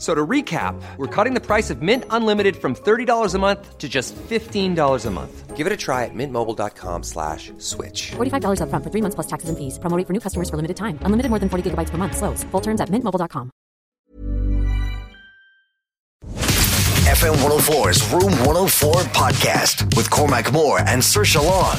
So to recap, we're cutting the price of Mint Unlimited from $30 a month to just $15 a month. Give it a try at mintmobile.com slash switch. $45 upfront for three months plus taxes and fees. Promo rate for new customers for limited time. Unlimited more than 40 gigabytes per month. Slows. Full terms at mintmobile.com. FM 104's Room 104 podcast with Cormac Moore and Saoirse Long.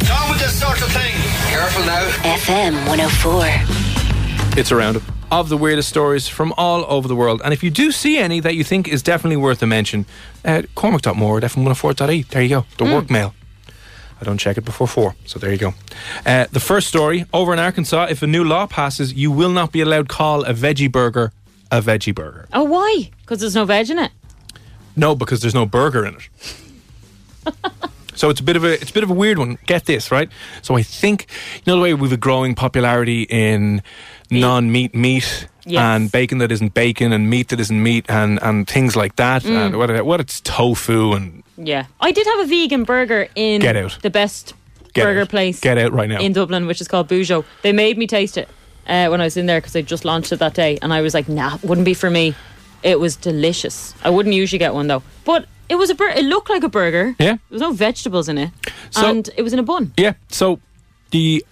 Down with this sort of thing. Careful now. FM 104. It's a roundup of the weirdest stories from all over the world. And if you do see any that you think is definitely worth a mention, uh, Cormac.moore at FM104.ie. There you go. The work mail. I don't check it before four, so there you go. Uh, the first story over in Arkansas: if a new law passes, you will not be allowed to call a veggie burger a veggie burger. Oh, why? Because there's no veg in it. No, because there's no burger in it. so it's a bit of a it's a bit of a weird one. Get this right. So I think you know the way we've a growing popularity in non-meat meat Yes. and bacon that isn't bacon and meat that isn't meat and and things like that. Mm. And what, what it's tofu and Yeah. I did have a vegan burger in Get out. the best Get burger out. place Get out right now. in Dublin, which is called Bujo. They made me taste it uh, when I was in there because they just launched it that day. And I was like, nah, wouldn't be for me. It was delicious. I wouldn't usually get one though. But it was a bur- it looked like a burger. Yeah. There was no vegetables in it. So- and it was in a bun. Yeah. So the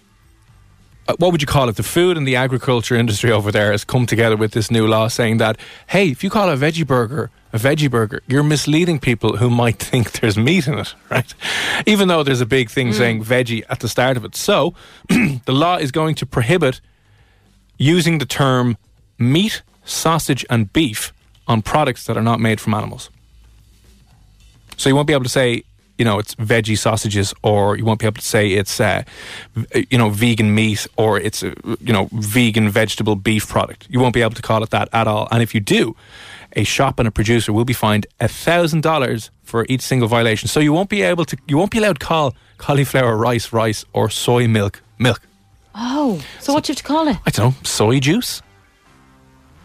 Uh, what would you call it? The food and the agriculture industry over there has come together with this new law saying that hey, if you call a veggie burger a veggie burger, you're misleading people who might think there's meat in it, right? Even though there's a big thing mm. saying veggie at the start of it. So the law is going to prohibit using the term meat, sausage, and beef on products that are not made from animals. So you won't be able to say, you know, it's veggie sausages, or you won't be able to say it's, uh, you know, vegan meat, or it's, uh, you know, vegan vegetable beef product. You won't be able to call it that at all. And if you do, a shop and a producer will be fined a thousand dollars for each single violation. So you won't be able to, you won't be allowed to call cauliflower rice rice or soy milk milk. Oh, so, what do you have to call it? I don't know, soy juice,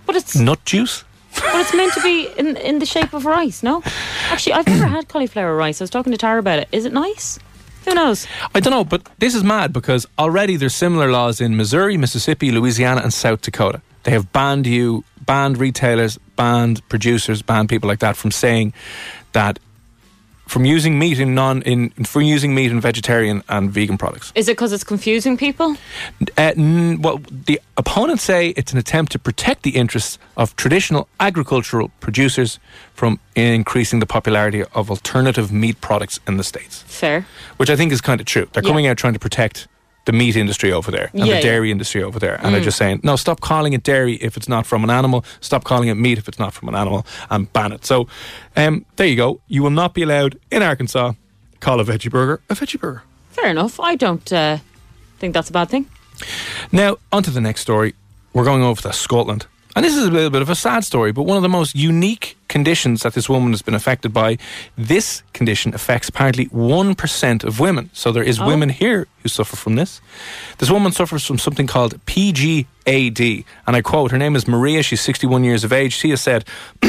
But it's nut juice. But it's meant to be in in the shape of rice. No, actually, I've never had cauliflower rice. I was talking to Tara about it. Is it nice? Who knows? I don't know, but this is mad because already there's similar laws in Missouri, Mississippi, Louisiana, and South Dakota. They have banned you, banned retailers, banned producers, banned people like that from saying that from using meat in non in from using meat in vegetarian and vegan products. Is it because it's confusing people? Uh, n- well, the opponents say it's an attempt to protect the interests of traditional agricultural producers from increasing the popularity of alternative meat products in the states, Fair. which I think is kind of true. They're Yeah. coming out trying to protect the meat industry over there and Yeah, the yeah. dairy industry over there, and they're just saying, no, stop calling it dairy if it's not from an animal. Stop calling it meat if it's not from an animal, and ban it. So, um, there you go. You will not be allowed in Arkansas call a veggie burger a veggie burger. Fair enough. I don't uh, think that's a bad thing. Now, on to the next story. We're going over to Scotland. And this is a little bit of a sad story, but one of the most unique conditions that this woman has been affected by. This condition affects apparently 1% of women. So there is Oh. women here who suffer from this. This woman suffers from something called PGAD. And I quote, her name is Maria. She's 61 years of age. She has said,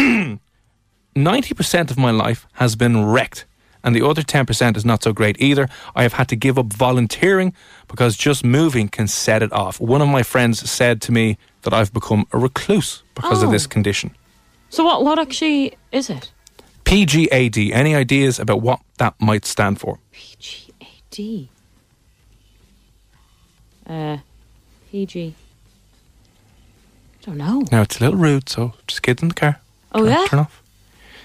90% of my life has been wrecked, and the other 10% is not so great either. I have had to give up volunteering because just moving can set it off. One of my friends said to me that I've become a recluse because of Oh. this condition. So what? What actually is it? PGAD, any ideas about what that might stand for? PGAD. Uh, PG. I don't know. Now, it's a little rude, so just kids in the car. Oh, Turn- yeah? Turn off.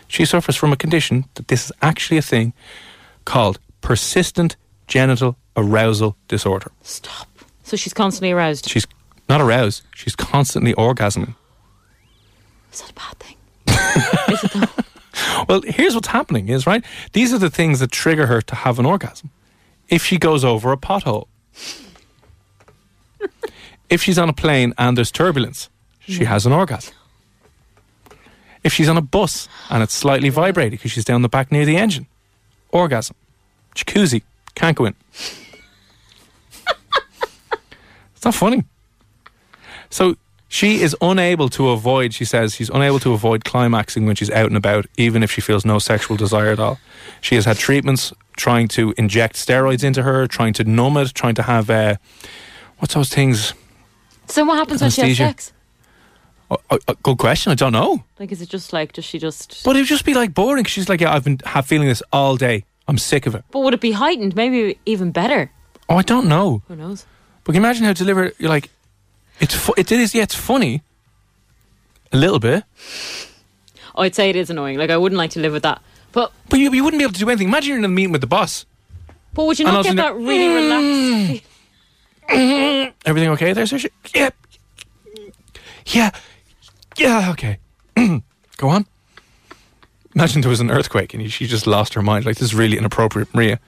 She suffers from a condition that this is actually a thing called persistent genital arousal disorder. Stop. So she's constantly aroused. She's Not aroused. She's constantly orgasming. Is that a bad thing? Is it though? Well, here's what's happening is, right? These are the things that trigger her to have an orgasm. If she goes over a pothole. if she's on a plane and there's turbulence, she has an orgasm. If she's on a bus and it's slightly vibrating because she's down the back near the engine, orgasm. Jacuzzi, can't go in. it's not funny. So she is unable to avoid, she says, she's unable to avoid climaxing when she's out and about, even if she feels no sexual desire at all. She has had treatments trying to inject steroids into her, trying to numb it, trying to have, uh, what's those things? So what happens when she has sex? Oh, oh, oh, good question. I don't know. Like, is it just like, does she just? But it would just be like boring. 'cause She's like, yeah, I've been have feeling this all day. I'm sick of it. But would it be heightened? Maybe even better. Oh, I don't know. Who knows? But can you imagine how deliberate you're like, it's fu- it is yeah, it's funny. A little bit. Oh, I'd say it is annoying. Like, I wouldn't like to live with that. But But you, you wouldn't be able to do anything. Imagine you're in a meeting with the boss. but would you And not also get that really relaxed? Mm. Everything okay there, Saoirse? Yeah. Yeah. Yeah, okay. Go on. Imagine there was an earthquake and she just lost her mind. Like, this is really inappropriate, Maria.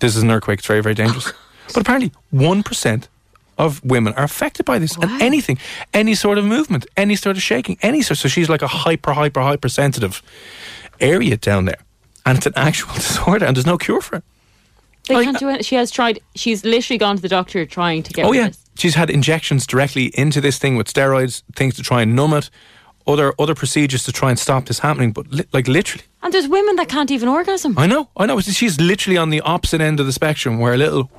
This is an earthquake. It's very, very dangerous. but apparently, 1% of women are affected by this. And anything, any sort of movement, any sort of shaking, any sort. So she's like a hyper, hyper, hyper sensitive area down there. And it's an actual disorder and there's no cure for it. They can't do it. She has tried. She's literally gone to the doctor trying to get. Oh yeah, she's had injections directly into this thing with steroids, things to try and numb it, other other procedures to try and stop this happening. But li- like literally, And there's women that can't even orgasm. I know, I know. She's literally on the opposite end of the spectrum, where a little,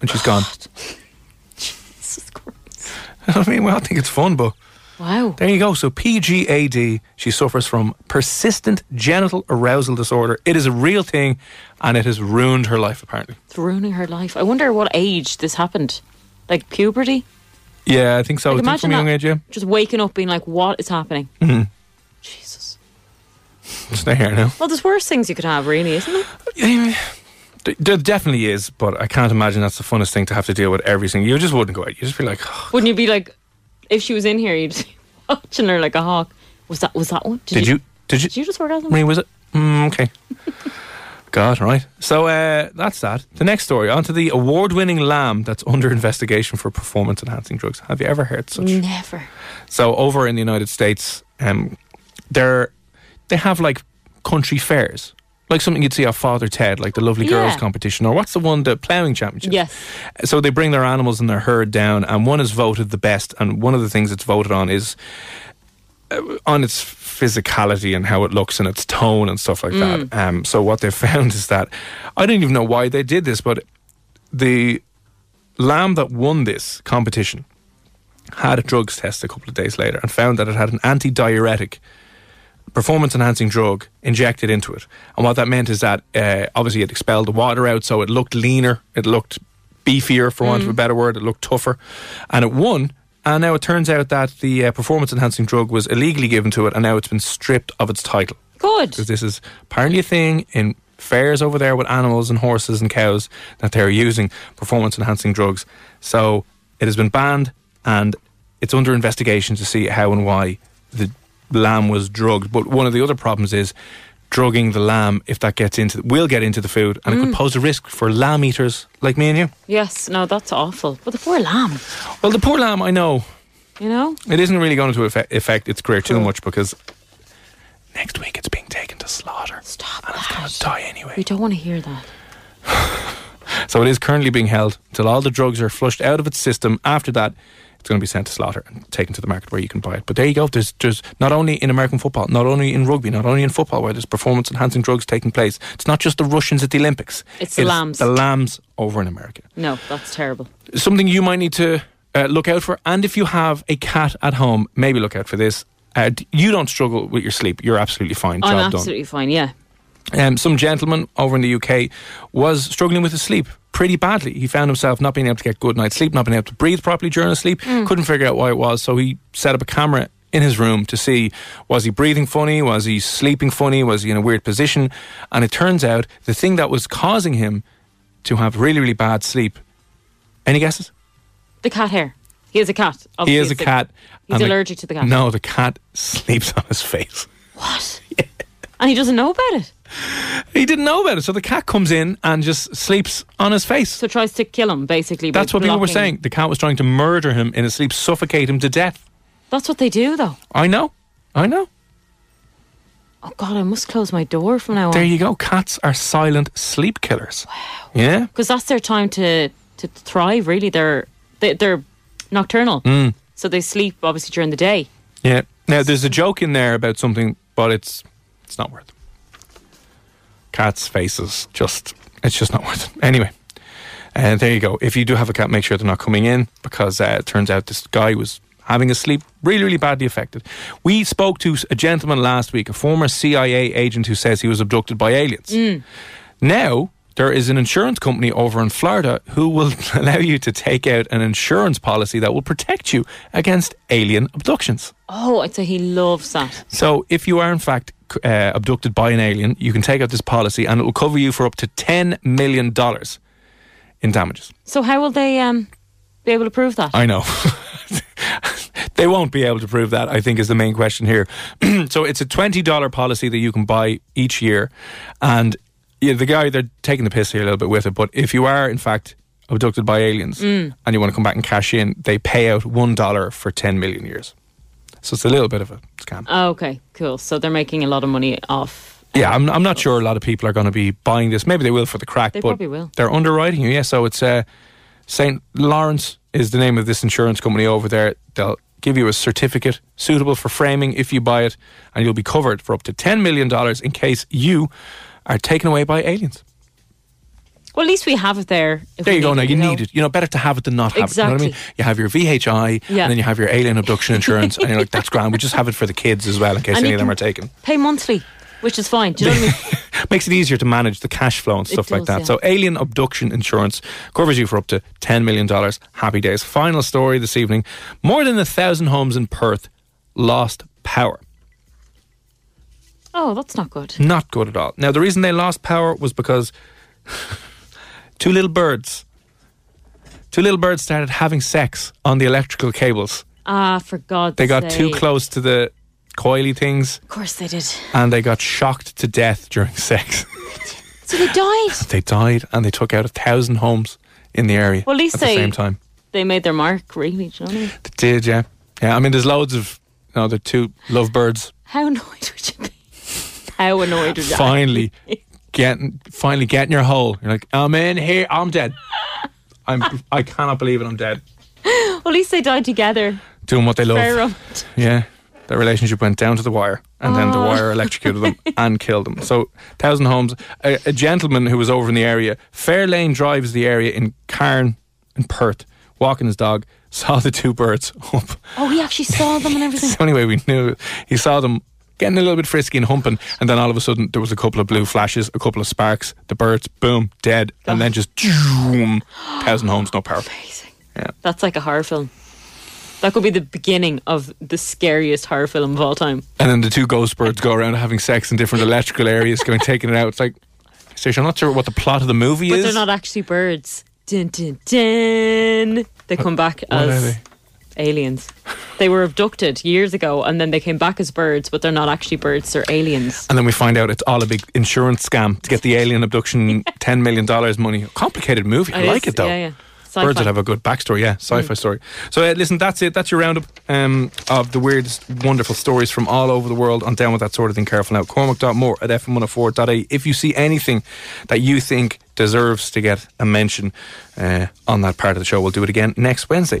and she's gone. Jesus Christ. I mean, well, I think it's fun, but Wow. there you go. So PGAD, she suffers from persistent genital arousal disorder. It is a real thing, and it has ruined her life. Apparently, It's ruining her life. I wonder what age this happened. Like puberty? yeah, I think so. Like, I think imagine from a young age, yeah. Just waking up being like, what is happening? Mm-hmm. Jesus. Stay here now. Well, there's worse things you could have, really, isn't There there definitely is, but I can't imagine that's the funnest thing to have to deal with every single. You just wouldn't go out. You just be like, "Oh, Wouldn't you be like, if she was in here, you'd be watching her like a hawk? Was that was that one? did you? Did you? Did you just orgasm? I mean, was it? Mm, okay. God, right. So uh, that's that. The next story. On to the award-winning lamb that's under investigation for performance-enhancing drugs. Have you ever heard such? Never. So over in the United States, um, they're they have like country fairs, like something you'd see off Father Ted, like the Lovely Girls Yeah. competition, or what's the one, the ploughing championship. Yes. So they bring their animals and their herd down, and one is voted the best. And one of the things it's voted on is uh, on its physicality and how it looks and its tone and stuff like that. Um, so what they found is that I don't even know why they did this, but the lamb that won this competition had a drugs test a couple of days later and found that it had an anti-diuretic performance enhancing drug injected into it. And what that meant is that uh, obviously it expelled the water out, so it looked leaner, it looked beefier, for want of a better word, it looked tougher, and it won. And now it turns out that the uh, performance enhancing drug was illegally given to it, and now it's been stripped of its title. Good. Because this is apparently a thing in fairs over there with animals and horses and cows that they're using performance enhancing drugs. So it has been banned and it's under investigation to see how and why the lamb was drugged. But one of the other problems is drugging the lamb if that gets into will get into the food and it could mm. pose a risk for lamb eaters like me and you. Yes. No, that's awful. But the poor lamb. Well, the poor lamb, I know You know. it isn't really going to affect, affect its career too much because next week it's being taken to slaughter. Stop And it's going to die anyway. We don't want to hear that. So it is currently being held until all the drugs are flushed out of its system. After that, it's going to be sent to slaughter and taken to the market where you can buy it. But there you go. There's, there's not only in American football, not only in rugby, not only in football where there's performance enhancing drugs taking place. It's not just the Russians at the Olympics. It's the lambs. The lambs over in America. No, that's terrible. Something you might need to uh, look out for. And if you have a cat at home, maybe look out for this. Uh, you don't struggle with your sleep. You're absolutely fine. I'm done. absolutely fine. Yeah. Um, some gentleman over in the UK was struggling with his sleep pretty badly. He found himself not being able to get good night's sleep, not being able to breathe properly during his sleep. Mm. Couldn't figure out why it was, so he set up a camera in his room to see was he breathing funny, was he sleeping funny, was he in a weird position, and it turns out the thing that was causing him to have really really bad sleep. Any guesses? The cat hair. He has a cat. he obviously has a a- cat. He's and the- allergic to the cat. No, the cat sleeps on his face. What? And he doesn't know about it. He didn't know about it, so the cat comes in and just sleeps on his face. So tries to kill him, basically. That's what people were blocking- saying. The cat was trying to murder him in his sleep, suffocate him to death. That's what they do, though. I know. I know. Oh, God, I must close my door from now on. There you go. Cats are silent sleep killers. Wow. Yeah. because that's their time to to thrive. Really, they're they, they're nocturnal, Mm. so they sleep obviously during the day. Yeah. Now there's a joke in there about something, but it's it's not worth. it. Cats' faces just it's just not worth it. Anyway, and there you go. If you do have a cat, make sure they're not coming in because uh, it turns out this guy was having a sleep really really badly affected. We spoke to a gentleman last week, a former CIA agent who says he was abducted by aliens. Now, there is an insurance company over in Florida who will allow you to take out an insurance policy that will protect you against alien abductions. Oh, I'd say he loves that. So, if you are in fact uh, abducted by an alien, you can take out this policy and it will cover you for up to $10 million in damages. So how will they um be able to prove that? I know. they won't be able to prove that, I think, is the main question here. so it's a $20 policy that you can buy each year. And yeah, the guy, they're taking the piss here a little bit with it. But if you are, in fact, abducted by aliens and you want to come back and cash in, they pay out $1 for 10 million years. So it's a little bit of a scam. Oh, okay, cool. So they're making a lot of money off. Yeah, I'm, I'm not sure a lot of people are going to be buying this. Maybe they will for the crack, They but probably will. they're underwriting you. Yeah, so it's uh, St. Lawrence is the name of this insurance company over there. They'll give you a certificate suitable for framing if you buy it, and you'll be covered for up to $10 million in case you are taken away by aliens. Well, at least we have it there. There you go. Now it, you know. need it. You know, better to have it than not have it. You know what I mean? Exactly. You have your VHI, Yeah. and then you have your alien abduction insurance, and you're like, "That's grand." We just have it for the kids as well, in case And any of them are taken. Pay monthly, which is fine. Do you know what I mean? Makes it easier to manage the cash flow and stuff like that. yeah. So, alien abduction insurance covers you for up to $10 million. Happy days. Final story this evening. More than a thousand homes in Perth lost power. Oh, that's not good. Not good at all. Now, the reason they lost power was because two little birds, two little birds started having sex on the electrical cables. Ah, for God's They got too close to the coily things Of course they did. and they got shocked to death during sex. So they died. they died and they took out a thousand homes in the area Well, at least at the they- same time. They made their mark, really. Do you know what I mean? They did, yeah. Yeah, I mean, there's loads of, you know, the two lovebirds How annoyed would you be? How annoyed you finally getting, finally getting your hole. You're like, I'm in here, I'm dead. I'm, I cannot believe it, I'm dead. Well, at least they died together. Doing what they love. Very romantic. Yeah. Their relationship went down to the wire, and then the Oh. wire electrocuted them and killed them. So, thousand homes. A, a gentleman who was over in the area, Fairlane drives the area in Cairn, in Perth, walking his dog, saw the two birds up. Oh, he actually saw them and everything. It's the only way we knew. He saw them getting a little bit frisky and humping, and then all of a sudden there was a couple of blue flashes, a couple of sparks, the birds, boom, dead, and then just zoom, thousand homes, no power. Amazing. Yeah. That's like a horror film. That could be the beginning of the scariest horror film of all time. And then the two ghost birds go around having sex in different electrical areas, going taking it out. It's like, Station, I'm not sure what the plot of the movie But is. they're not actually birds. Dun, dun, dun. They come back What as aliens. They were abducted years ago and then they came back as birds, but they're not actually birds, they're aliens. And then we find out it's all a big insurance scam to get the alien abduction $10 million money. Complicated movie. I It like is, it though. Yeah, yeah. Birds Sci-fi. that have a good backstory, yeah, sci-fi story. So uh, listen, that's it. That's your roundup um, of the weirdest, wonderful stories from all over the world. On down with that sort of thing. Careful now. Cormac.moore at fm104.ie. If you see anything that you think deserves to get a mention uh, on that part of the show, we'll do it again next Wednesday.